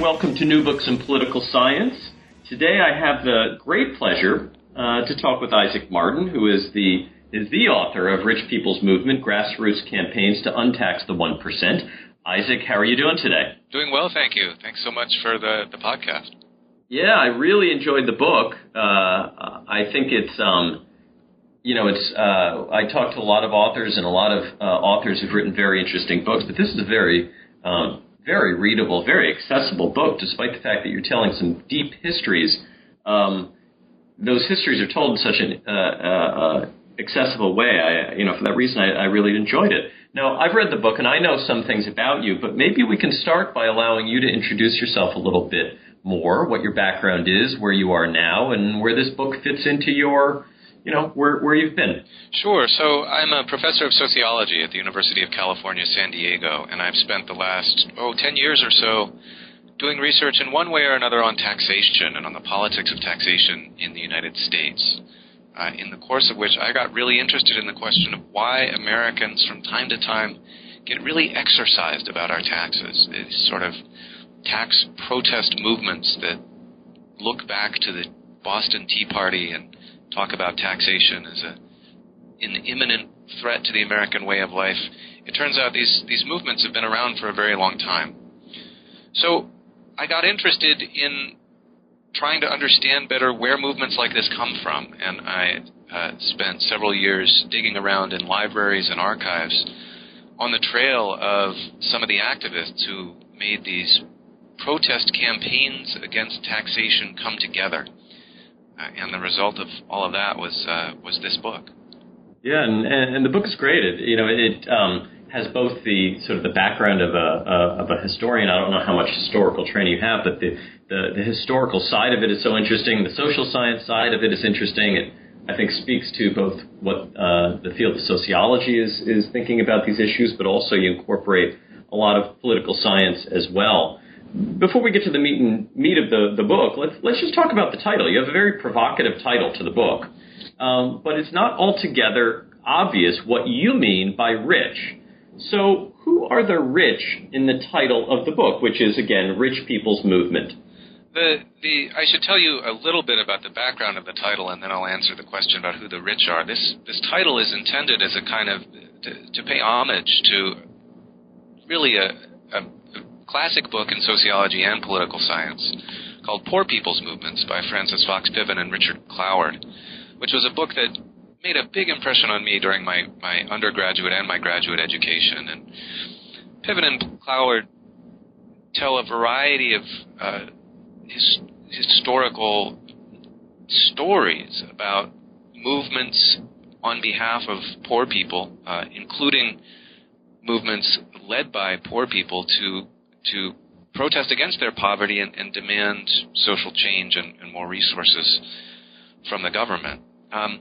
Welcome to New Books in Political Science. Today I have the great pleasure uh, to talk with Isaac Martin, who is the is the author of Rich People's Movement: Grassroots Campaigns to Untax the One Percent. Isaac, how are you doing today? Doing well, thank you. Thanks so much for the, the podcast. Yeah, I really enjoyed the book. Uh, I think it's um, you know, it's uh, I talked to a lot of authors and a lot of uh, authors who've written very interesting books, but this is a very um, very readable, very accessible book, despite the fact that you're telling some deep histories. Um, those histories are told in such an uh, uh, uh, accessible way. I, you know, for that reason, I, I really enjoyed it. Now, I've read the book and I know some things about you, but maybe we can start by allowing you to introduce yourself a little bit more, what your background is, where you are now, and where this book fits into your you know, where, where you've been. Sure. So I'm a professor of sociology at the University of California, San Diego, and I've spent the last, oh ten years or so doing research in one way or another on taxation and on the politics of taxation in the United States. Uh, in the course of which I got really interested in the question of why Americans from time to time get really exercised about our taxes. These sort of tax protest movements that look back to the Boston Tea Party and talk about taxation as a an imminent threat to the American way of life. It turns out these these movements have been around for a very long time. So I got interested in trying to understand better where movements like this come from, and I uh, spent several years digging around in libraries and archives on the trail of some of the activists who made these protest campaigns against taxation come together. Uh, and the result of all of that was uh, was this book. Yeah, and, and the book is great. It, you know, it um, has both the sort of the background of a, a of a historian. I don't know how much historical training you have, but the, the the historical side of it is so interesting. The social science side of it is interesting. It I think speaks to both what uh, the field of sociology is is thinking about these issues, but also you incorporate a lot of political science as well before we get to the meat and meat of the, the book, let's let's just talk about the title. You have a very provocative title to the book, um, but it's not altogether obvious what you mean by rich. So, who are the rich in the title of the book, which is again Rich People's Movement? The the I should tell you a little bit about the background of the title, and then I'll answer the question about who the rich are. This this title is intended as a kind of to, to pay homage to really a, a classic book in sociology and political science called Poor People's Movements by Frances Fox Piven and Richard Cloward, which was a book that made a big impression on me during my, my undergraduate and my graduate education. And Piven and Cloward tell a variety of uh, his, historical stories about movements on behalf of poor people, uh, including movements led by poor people to to protest against their poverty and, and demand social change and, and, more resources from the government. Um,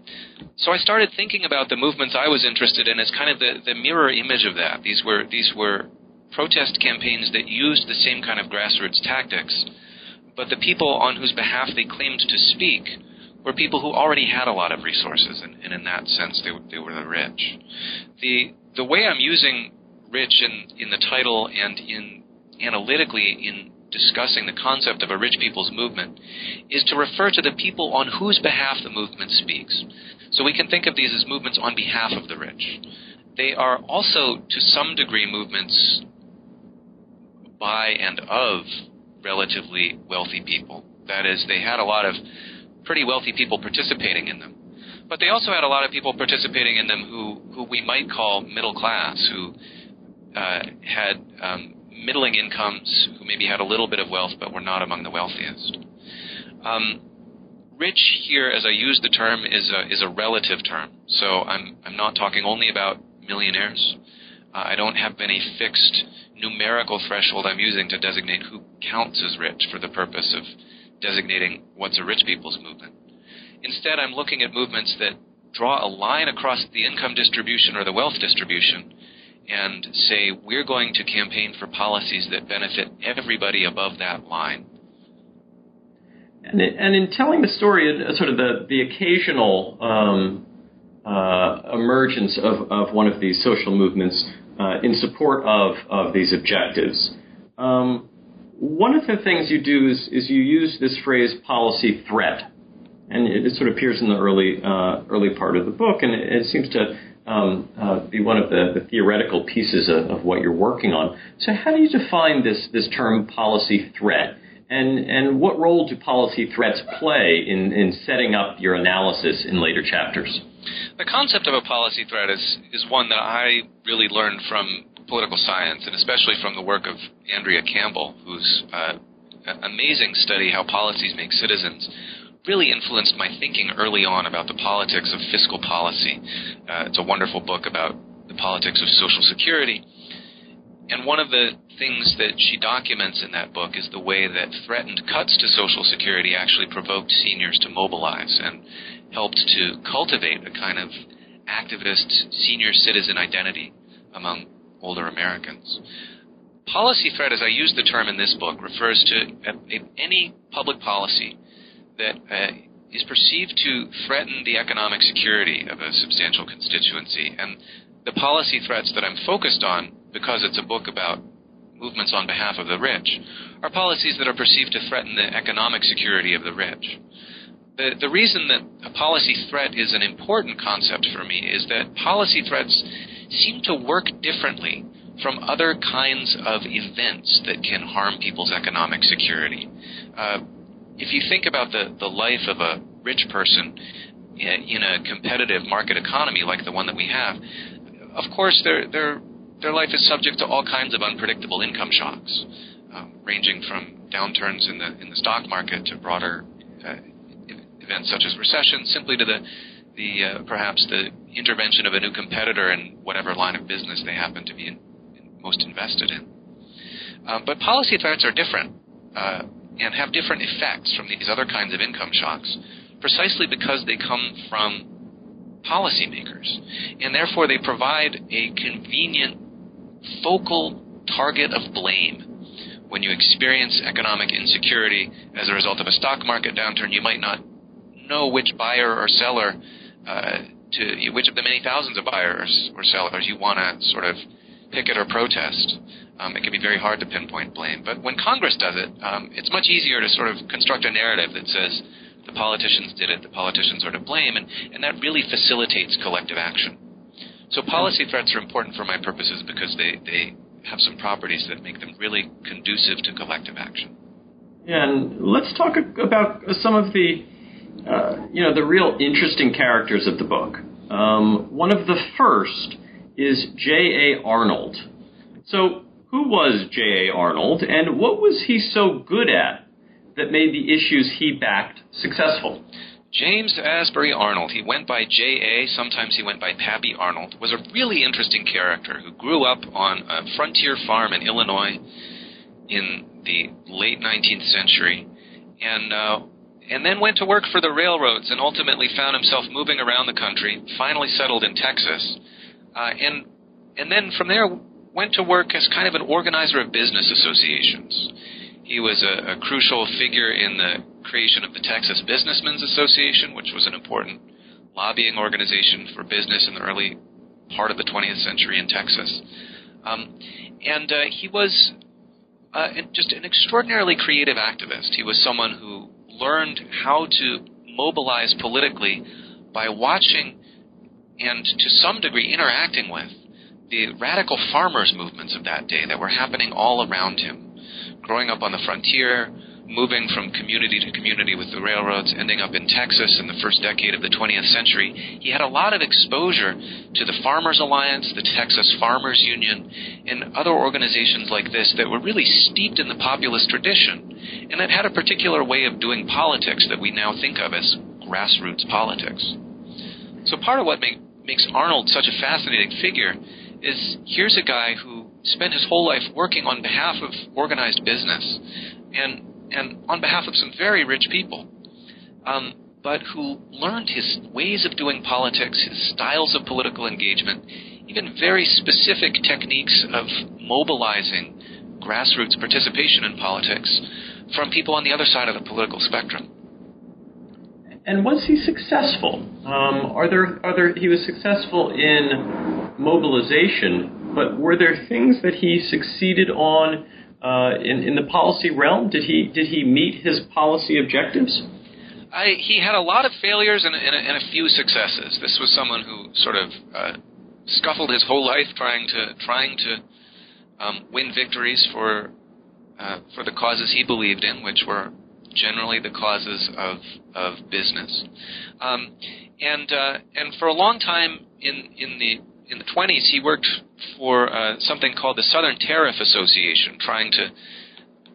so I started thinking about the movements I was interested in as kind of the, the mirror image of that. These were these were protest campaigns that used the same kind of grassroots tactics, but the people on whose behalf they claimed to speak were people who already had a lot of resources, and, and in that sense, they, they were the rich. The the way I'm using rich in, in the title and in analytically in discussing the concept of a rich people's movement is to refer to the people on whose behalf the movement speaks. So we can think of these as movements on behalf of the rich. They are also, to some degree, movements by and of relatively wealthy people. That is, they had a lot of pretty wealthy people participating in them. But they also had a lot of people participating in them who, who we might call middle class, who uh, had um, middling incomes who maybe had a little bit of wealth but were not among the wealthiest. Um, rich here, as I use the term, is a, is a relative term. So I'm, I'm not talking only about millionaires. Uh, I don't have any fixed numerical threshold I'm using to designate who counts as rich for the purpose of designating what's a rich people's movement. Instead, I'm looking at movements that draw a line across the income distribution or the wealth distribution and say we're going to campaign for policies that benefit everybody above that line. And, and in telling the story, uh, sort of the, the occasional um, uh, emergence of, of one of these social movements uh, in support of, of these objectives. Um, one of the things you do is, is you use this phrase policy threat. And it, it sort of appears in the early, uh, early part of the book, and it, it seems to um, uh, be one of the, the theoretical pieces of, of, what you're working on. So, how do you define this, this term policy threat? And, and what role do policy threats play in, in setting up your analysis in later chapters? The concept of a policy threat is, is one that I really learned from political science, and especially from the work of Andrea Campbell, whose uh, amazing study, How Policies Make Citizens, really influenced my thinking early on about the politics of fiscal policy. Uh, it's a wonderful book about the politics of Social Security. And one of the things that she documents in that book is the way that threatened cuts to Social Security actually provoked seniors to mobilize and helped to cultivate a kind of activist senior citizen identity among older Americans. Policy threat, as I use the term in this book, refers to any public policy that uh, is perceived to threaten the economic security of a substantial constituency. And the policy threats that I'm focused on, because it's a book about movements on behalf of the rich, are policies that are perceived to threaten the economic security of the rich. The, the reason that a policy threat is an important concept for me is that policy threats seem to work differently from other kinds of events that can harm people's economic security. Uh, if you think about the, the life of a rich person in a competitive market economy like the one that we have, of course their their their life is subject to all kinds of unpredictable income shocks, um, ranging from downturns in the in the stock market to broader uh, events such as recession, simply to the the uh, perhaps the intervention of a new competitor in whatever line of business they happen to be in, in most invested in. Um, but policy threats are different. Uh, and have different effects from these other kinds of income shocks precisely because they come from policymakers. And therefore, they provide a convenient focal target of blame. When you experience economic insecurity as a result of a stock market downturn, you might not know which buyer or seller, uh, to which of the many thousands of buyers or sellers you want to sort of picket or protest um, it can be very hard to pinpoint blame. But when Congress does it, um, it's much easier to sort of construct a narrative that says the politicians did it, the politicians are to blame, and, and that really facilitates collective action. So policy threats are important for my purposes because they, they have some properties that make them really conducive to collective action. And let's talk about some of the, uh, you know, the real interesting characters of the book. Um, one of the first is J.A. Arnold. So who was J.A. Arnold, and what was he so good at that made the issues he backed successful? James Asbury Arnold, he went by J.A., sometimes he went by Pappy Arnold, was a really interesting character who grew up on a frontier farm in Illinois in the late 19th century and uh, and then went to work for the railroads and ultimately found himself moving around the country, finally settled in Texas. Uh, and and then from there went to work as kind of an organizer of business associations. He was a, a crucial figure in the creation of the Texas Businessmen's Association, which was an important lobbying organization for business in the early part of the 20th century in Texas. Um, and uh, he was uh, just an extraordinarily creative activist. He was someone who learned how to mobilize politically by watching and to some degree interacting with the radical farmers movements of that day that were happening all around him. Growing up on the frontier, moving from community to community with the railroads, ending up in Texas in the first decade of the 20th century, he had a lot of exposure to the Farmers Alliance, the Texas Farmers Union, and other organizations like this that were really steeped in the populist tradition and that had a particular way of doing politics that we now think of as grassroots politics. So part of what make, makes Arnold such a fascinating figure is here's a guy who spent his whole life working on behalf of organized business and and on behalf of some very rich people, um, but who learned his ways of doing politics, his styles of political engagement, even very specific techniques of mobilizing grassroots participation in politics from people on the other side of the political spectrum. And was he successful? Um, are there are there he was successful in mobilization, but were there things that he succeeded on uh, in in the policy realm? Did he did he meet his policy objectives? I, he had a lot of failures and, and, a, and a few successes. This was someone who sort of uh, scuffled his whole life trying to trying to um, win victories for uh, for the causes he believed in, which were generally the causes of of business. Um, and uh, and for a long time in in the in the 20s, he worked for uh, something called the Southern Tariff Association, trying to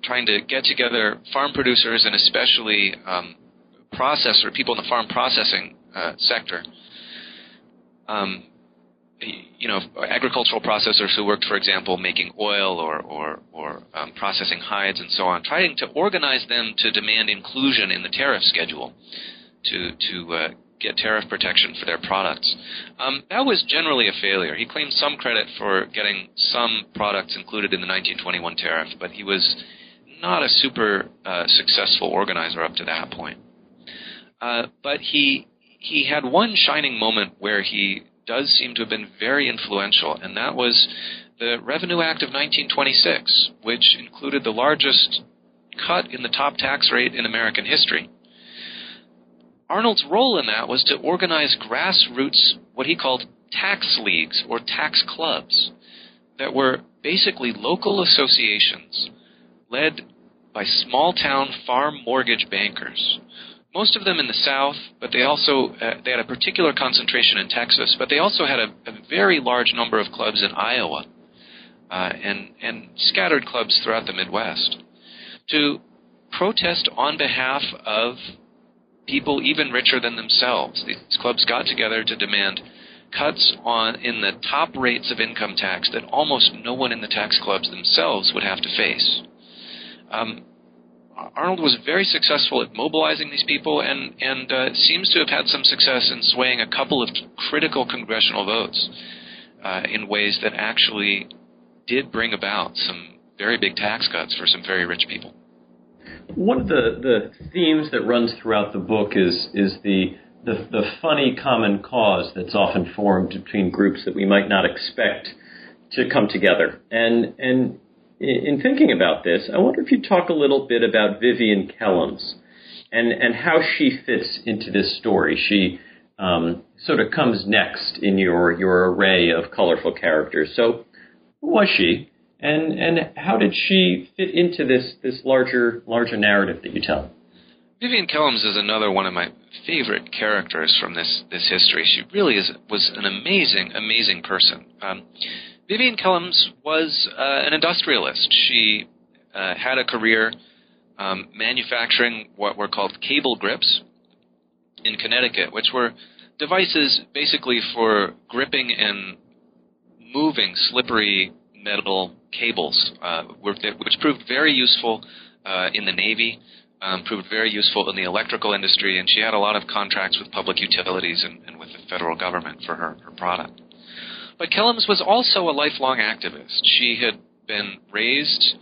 trying to get together farm producers and especially um, processor people in the farm processing uh, sector. Um, you know, agricultural processors who worked, for example, making oil or or, or um, processing hides and so on, trying to organize them to demand inclusion in the tariff schedule, to to uh, get tariff protection for their products. Um, that was generally a failure. He claimed some credit for getting some products included in the 1921 tariff, but he was not a super uh, successful organizer up to that point. Uh, but he he had one shining moment where he does seem to have been very influential, and that was the Revenue Act of 1926, which included the largest cut in the top tax rate in American history. Arnold's role in that was to organize grassroots, what he called tax leagues or tax clubs, that were basically local associations led by small town farm mortgage bankers. Most of them in the South, but they also uh, they had a particular concentration in Texas, but they also had a, a very large number of clubs in Iowa uh, and and scattered clubs throughout the Midwest. To protest on behalf of people even richer than themselves. These clubs got together to demand cuts on in the top rates of income tax that almost no one in the tax clubs themselves would have to face. Um, Arnold was very successful at mobilizing these people and and uh, seems to have had some success in swaying a couple of critical congressional votes uh, in ways that actually did bring about some very big tax cuts for some very rich people. One of the, the themes that runs throughout the book is is the, the the funny common cause that's often formed between groups that we might not expect to come together. And and in thinking about this, I wonder if you'd talk a little bit about Vivien Kellems and, and how she fits into this story. She um, sort of comes next in your, your array of colorful characters. So, who was she? And, and how did she fit into this, this larger, larger narrative that you tell? Vivien Kellems is another one of my favorite characters from this, this history. She really is, was an amazing, amazing person. Um, Vivien Kellems was uh, an industrialist. She uh, had a career um, manufacturing what were called cable grips in Connecticut, which were devices basically for gripping and moving slippery metal cables, uh, which proved very useful uh, in the Navy, um, proved very useful in the electrical industry, and she had a lot of contracts with public utilities and, and with the federal government for her, her product. But Kellems was also a lifelong activist. She had been raised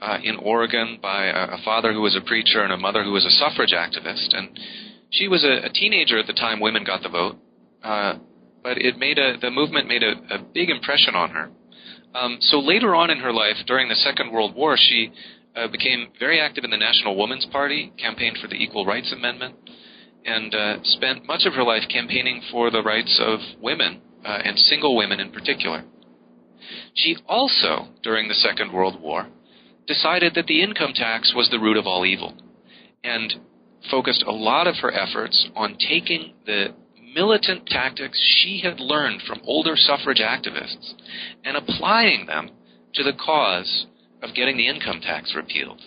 uh, in Oregon by a, a, father who was a preacher and a mother who was a suffrage activist, and she was a, a teenager at the time women got the vote. Uh, but it made a the movement made a, a big impression on her. Um, so later on in her life, during the Second World War, she uh, became very active in the National Woman's Party, campaigned for the Equal Rights Amendment, and uh, spent much of her life campaigning for the rights of women uh, and single women in particular. She also, during the Second World War, decided that the income tax was the root of all evil and focused a lot of her efforts on taking the militant tactics she had learned from older suffrage activists and applying them to the cause of getting the income tax repealed.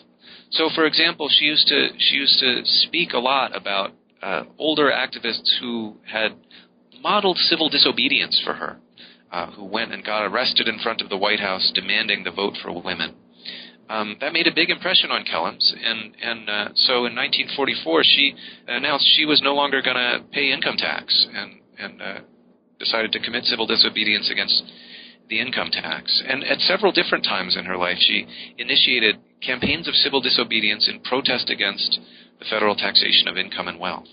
So, for example, she used to she used to speak a lot about uh, older activists who had modeled civil disobedience for her. uh, who went and got arrested in front of the White House demanding the vote for women. Um, that made a big impression on Kellems, and and uh, so in 1944 she announced she was no longer going to pay income tax, and and uh, decided to commit civil disobedience against the income tax. And at several different times in her life, she initiated campaigns of civil disobedience in protest against the federal taxation of income and wealth.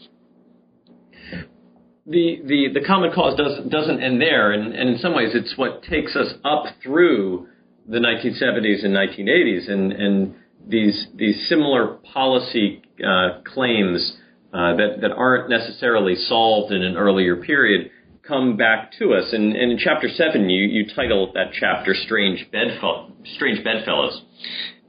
The, the, the common cause does, doesn't end there, and, and in some ways it's what takes us up through the 1970s and 1980s, and, and these, these similar policy uh, claims uh, that, that aren't necessarily solved in an earlier period come back to us. And, and in chapter seven, you, you title that chapter "Strange Bedfellows." Strange Bedfellows,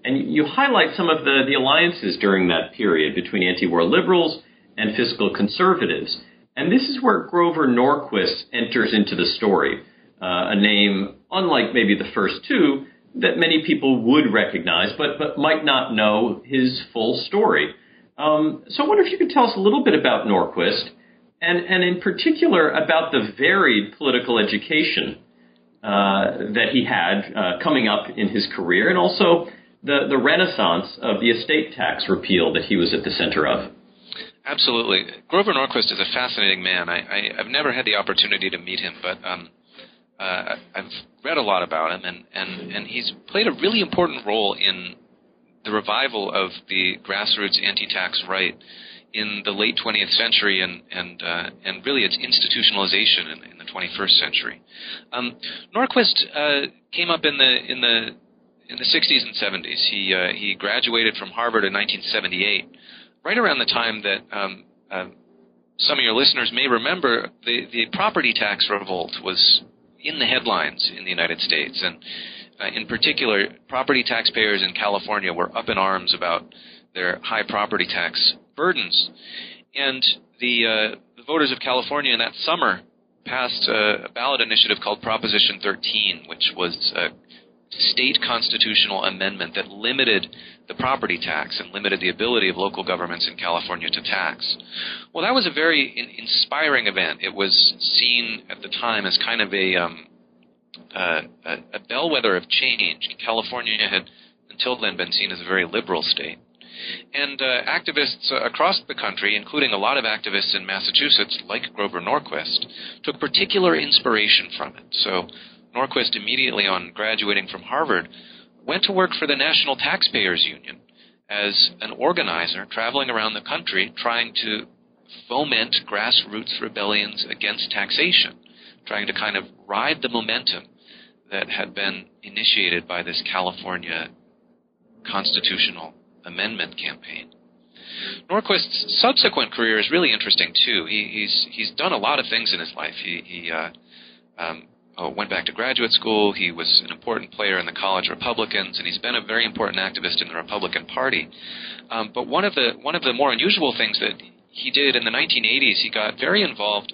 and you highlight some of the, the alliances during that period between anti-war liberals and fiscal conservatives. And this is where Grover Norquist enters into the story, uh, a name unlike maybe the first two that many people would recognize, but but might not know his full story. Um, so I wonder if you could tell us a little bit about Norquist and, and in particular about the varied political education uh, that he had uh, coming up in his career, and also the, the renaissance of the estate tax repeal that he was at the center of. Absolutely. Grover Norquist is a fascinating man. I, I, have never had the opportunity to meet him, but um, uh, I've read a lot about him, and, and, and he's played a really important role in the revival of the grassroots anti tax right in the late 20th century and and uh, and really its institutionalization in, in the 21st century. Um, Norquist uh, came up in the in the in the 60s and 70s. He uh, he graduated from Harvard in 1978, right around the time that um, uh, some of your listeners may remember the the property tax revolt was in the headlines in the United States, and uh, in particular, property taxpayers in California were up in arms about their high property tax burdens. And the, uh, the voters of California in that summer passed a, a ballot initiative called Proposition 13, which was a state constitutional amendment that limited the property tax and limited the ability of local governments in California to tax. Well, that was a very in- inspiring event. It was seen at the time as kind of a, um, uh, a, a bellwether of change. California had until then been seen as a very liberal state. And uh, activists uh, across the country, including a lot of activists in Massachusetts, like Grover Norquist, took particular inspiration from it. So Norquist, immediately on graduating from Harvard, went to work for the National Taxpayers Union as an organizer traveling around the country trying to foment grassroots rebellions against taxation, trying to kind of ride the momentum that had been initiated by this California constitutional amendment campaign. Norquist's subsequent career is really interesting too. He, he's he's done a lot of things in his life. He, he uh, um, uh, went back to graduate school. He was an important player in the college Republicans, and he's been a very important activist in the Republican Party. Um, but one of the one of the more unusual things that he did in the 1980s, he got very involved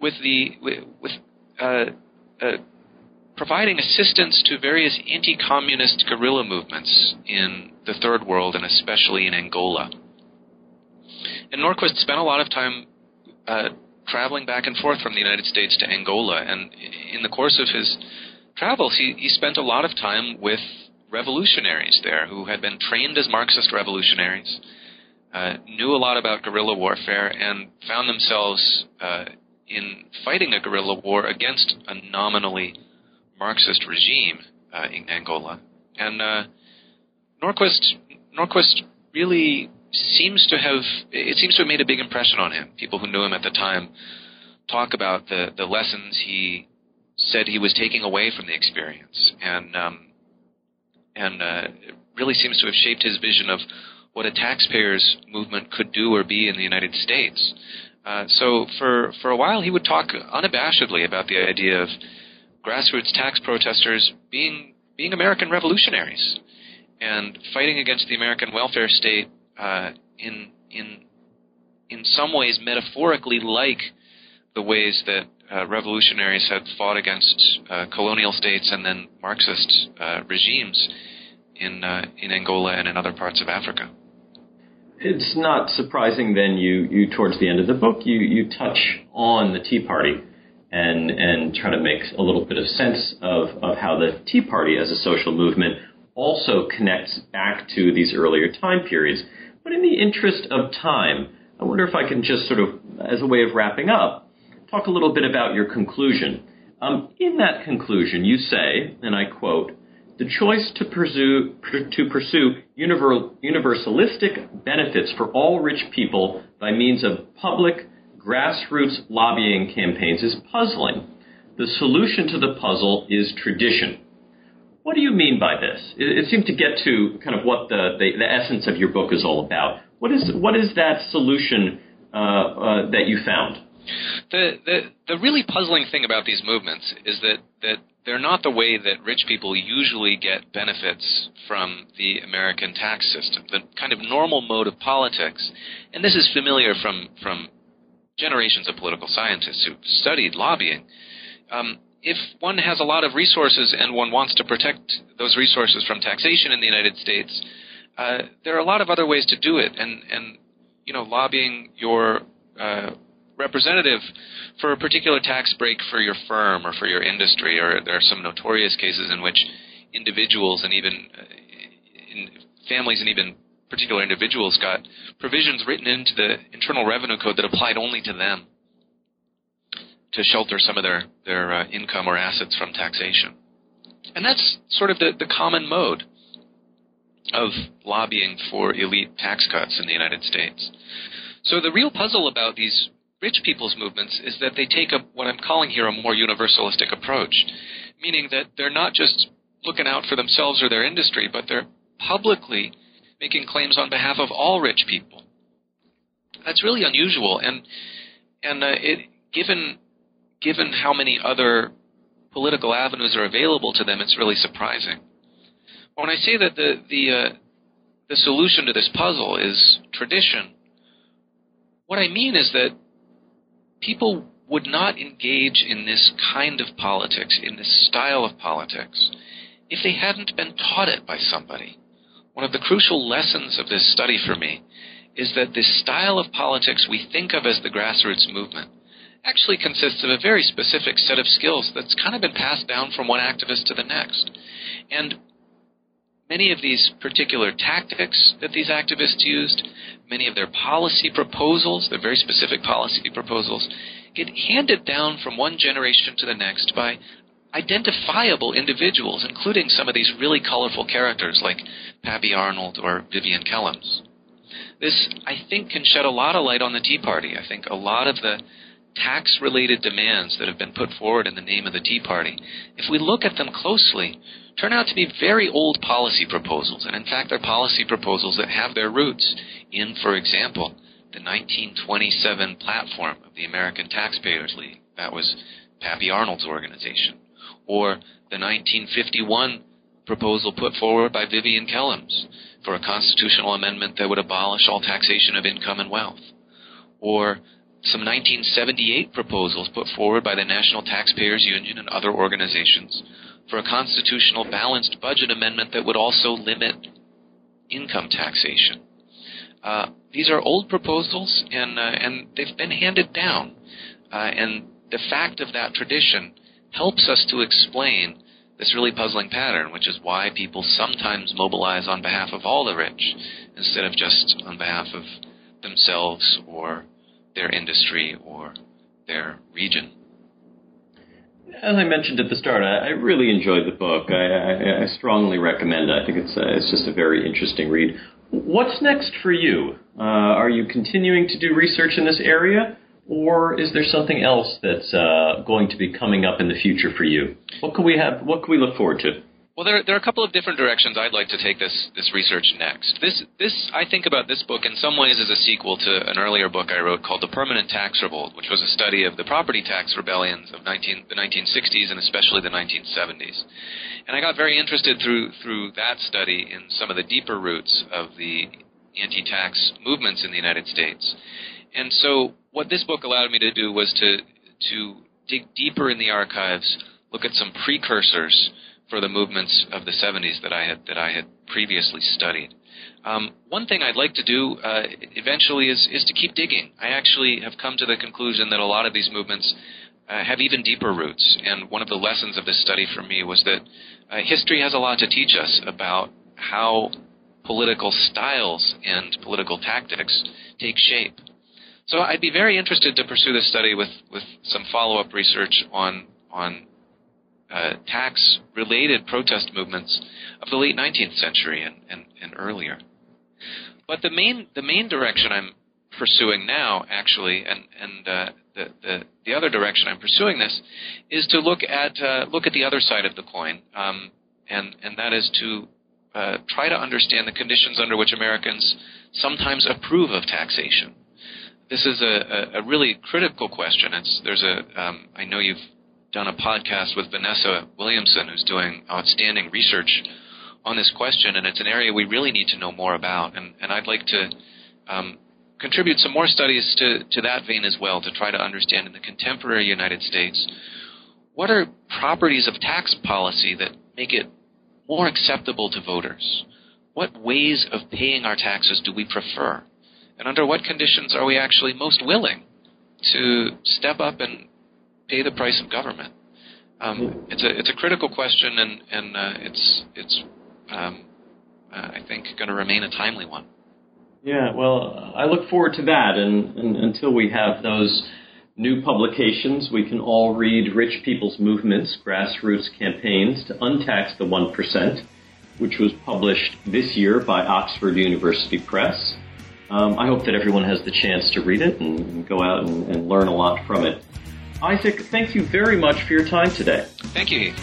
with the with, uh, uh, providing assistance to various anti-communist guerrilla movements in the Third World and especially in Angola. And Norquist spent a lot of time uh, traveling back and forth from the United States to Angola, and in the course of his travels, he, he spent a lot of time with revolutionaries there who had been trained as Marxist revolutionaries, uh, knew a lot about guerrilla warfare, and found themselves uh, in fighting a guerrilla war against a nominally Marxist regime uh, in Angola. And uh, Norquist, Norquist really seems to have it seems to have made a big impression on him. People who knew him at the time talk about the the lessons he said he was taking away from the experience, and um, and uh, it really seems to have shaped his vision of what a taxpayers movement could do or be in the United States. Uh, so for for a while, he would talk unabashedly about the idea of grassroots tax protesters being being American revolutionaries and fighting against the American welfare state uh, in in in some ways metaphorically like the ways that uh, revolutionaries had fought against uh, colonial states and then Marxist uh, regimes in uh, in Angola and in other parts of Africa. It's not surprising then you you towards the end of the book you you touch on the Tea Party and and try to make a little bit of sense of, of how the Tea Party as a social movement also connects back to these earlier time periods. But in the interest of time, I wonder if I can just sort of, as a way of wrapping up, talk a little bit about your conclusion. Um, in that conclusion, you say, and I quote, the choice to pursue, to pursue universalistic benefits for all rich people by means of public, grassroots lobbying campaigns is puzzling. The solution to the puzzle is tradition. What do you mean by this? It, it seemed to get to kind of what the, the, the, essence of your book is all about. What is, what is that solution uh, uh, that you found? The, the, the really puzzling thing about these movements is that, that they're not the way that rich people usually get benefits from the American tax system. The kind of normal mode of politics, and this is familiar from, from generations of political scientists who've studied lobbying. Um, if one has a lot of resources and one wants to protect those resources from taxation in the United States, uh, there are a lot of other ways to do it, and and you know lobbying your uh, representative for a particular tax break for your firm or for your industry, or there are some notorious cases in which individuals and even uh, in families and even particular individuals got provisions written into the Internal Revenue Code that applied only to them to shelter some of their their uh, income or assets from taxation. And that's sort of the, the common mode of lobbying for elite tax cuts in the United States. So the real puzzle about these rich people's movements is that they take a what I'm calling here a more universalistic approach, meaning that they're not just looking out for themselves or their industry, but they're publicly making claims on behalf of all rich people. That's really unusual, and and uh, it given given how many other political avenues are available to them, it's really surprising. When I say that the the uh, the solution to this puzzle is tradition, what I mean is that people would not engage in this kind of politics, in this style of politics, if they hadn't been taught it by somebody. One of the crucial lessons of this study for me is that this style of politics we think of as the grassroots movement actually consists of a very specific set of skills that's kind of been passed down from one activist to the next. And many of these particular tactics that these activists used, many of their policy proposals, their very specific policy proposals, get handed down from one generation to the next by identifiable individuals, including some of these really colorful characters like Pappy Arnold or Vivien Kellems. This, I think, can shed a lot of light on the Tea Party. I think a lot of the tax related demands that have been put forward in the name of the Tea Party, if we look at them closely, turn out to be very old policy proposals. And in fact, they're policy proposals that have their roots in, for example, the 1927 platform of the American Taxpayers League. That was Pappy Arnold's organization or the 1951 proposal put forward by Vivien Kellems for a constitutional amendment that would abolish all taxation of income and wealth, or some 1978 proposals put forward by the National Taxpayers Union and other organizations for a constitutional balanced budget amendment that would also limit income taxation. Uh, these are old proposals, and uh, and they've been handed down, uh, and the fact of that tradition helps us to explain this really puzzling pattern, which is why people sometimes mobilize on behalf of all the rich instead of just on behalf of themselves or their industry or their region. As I mentioned at the start, I, I really enjoyed the book. I, I, I, strongly recommend it. I think it's a, it's just a very interesting read. What's next for you? Uh, are you continuing to do research in this area? or is there something else that's uh, going to be coming up in the future for you? What can we have? What can we look forward to? Well, there, there are a couple of different directions I'd like to take this this research next. This this I think about this book in some ways as a sequel to an earlier book I wrote called The Permanent Tax Revolt, which was a study of the property tax rebellions of 19, the 1960s and especially the 1970s. And I got very interested through through that study in some of the deeper roots of the anti-tax movements in the United States. And so what this book allowed me to do was to to dig deeper in the archives, look at some precursors for the movements of the 70s that I had that I had previously studied. Um, one thing I'd like to do uh, eventually is is to keep digging. I actually have come to the conclusion that a lot of these movements uh, have even deeper roots. And one of the lessons of this study for me was that uh, history has a lot to teach us about how political styles and political tactics take shape. So I'd be very interested to pursue this study with, with some follow up research on on uh, tax related protest movements of the late 19th century and, and, and earlier. But the main the main direction I'm pursuing now, actually, and and uh, the, the the other direction I'm pursuing this is to look at uh, look at the other side of the coin, um, and and that is to uh, try to understand the conditions under which Americans sometimes approve of taxation. This is a, a, a really critical question. It's there's a um, I know you've done a podcast with Vanessa Williamson, who's doing outstanding research on this question, and it's an area we really need to know more about. And, and I'd like to um, contribute some more studies to, to that vein as well to try to understand in the contemporary United States what are properties of tax policy that make it more acceptable to voters? What ways of paying our taxes do we prefer? And under what conditions are we actually most willing to step up and pay the price of government? Um, it's a it's a critical question, and and uh, it's it's um, uh, I think going to remain a timely one. Yeah, well, I look forward to that, and, and until we have those new publications, we can all read Rich People's Movements, Grassroots Campaigns to Untax the 1%, which was published this year by Oxford University Press. Um, I hope that everyone has the chance to read it and, and go out and, and learn a lot from it. Isaac, thank you very much for your time today. Thank you.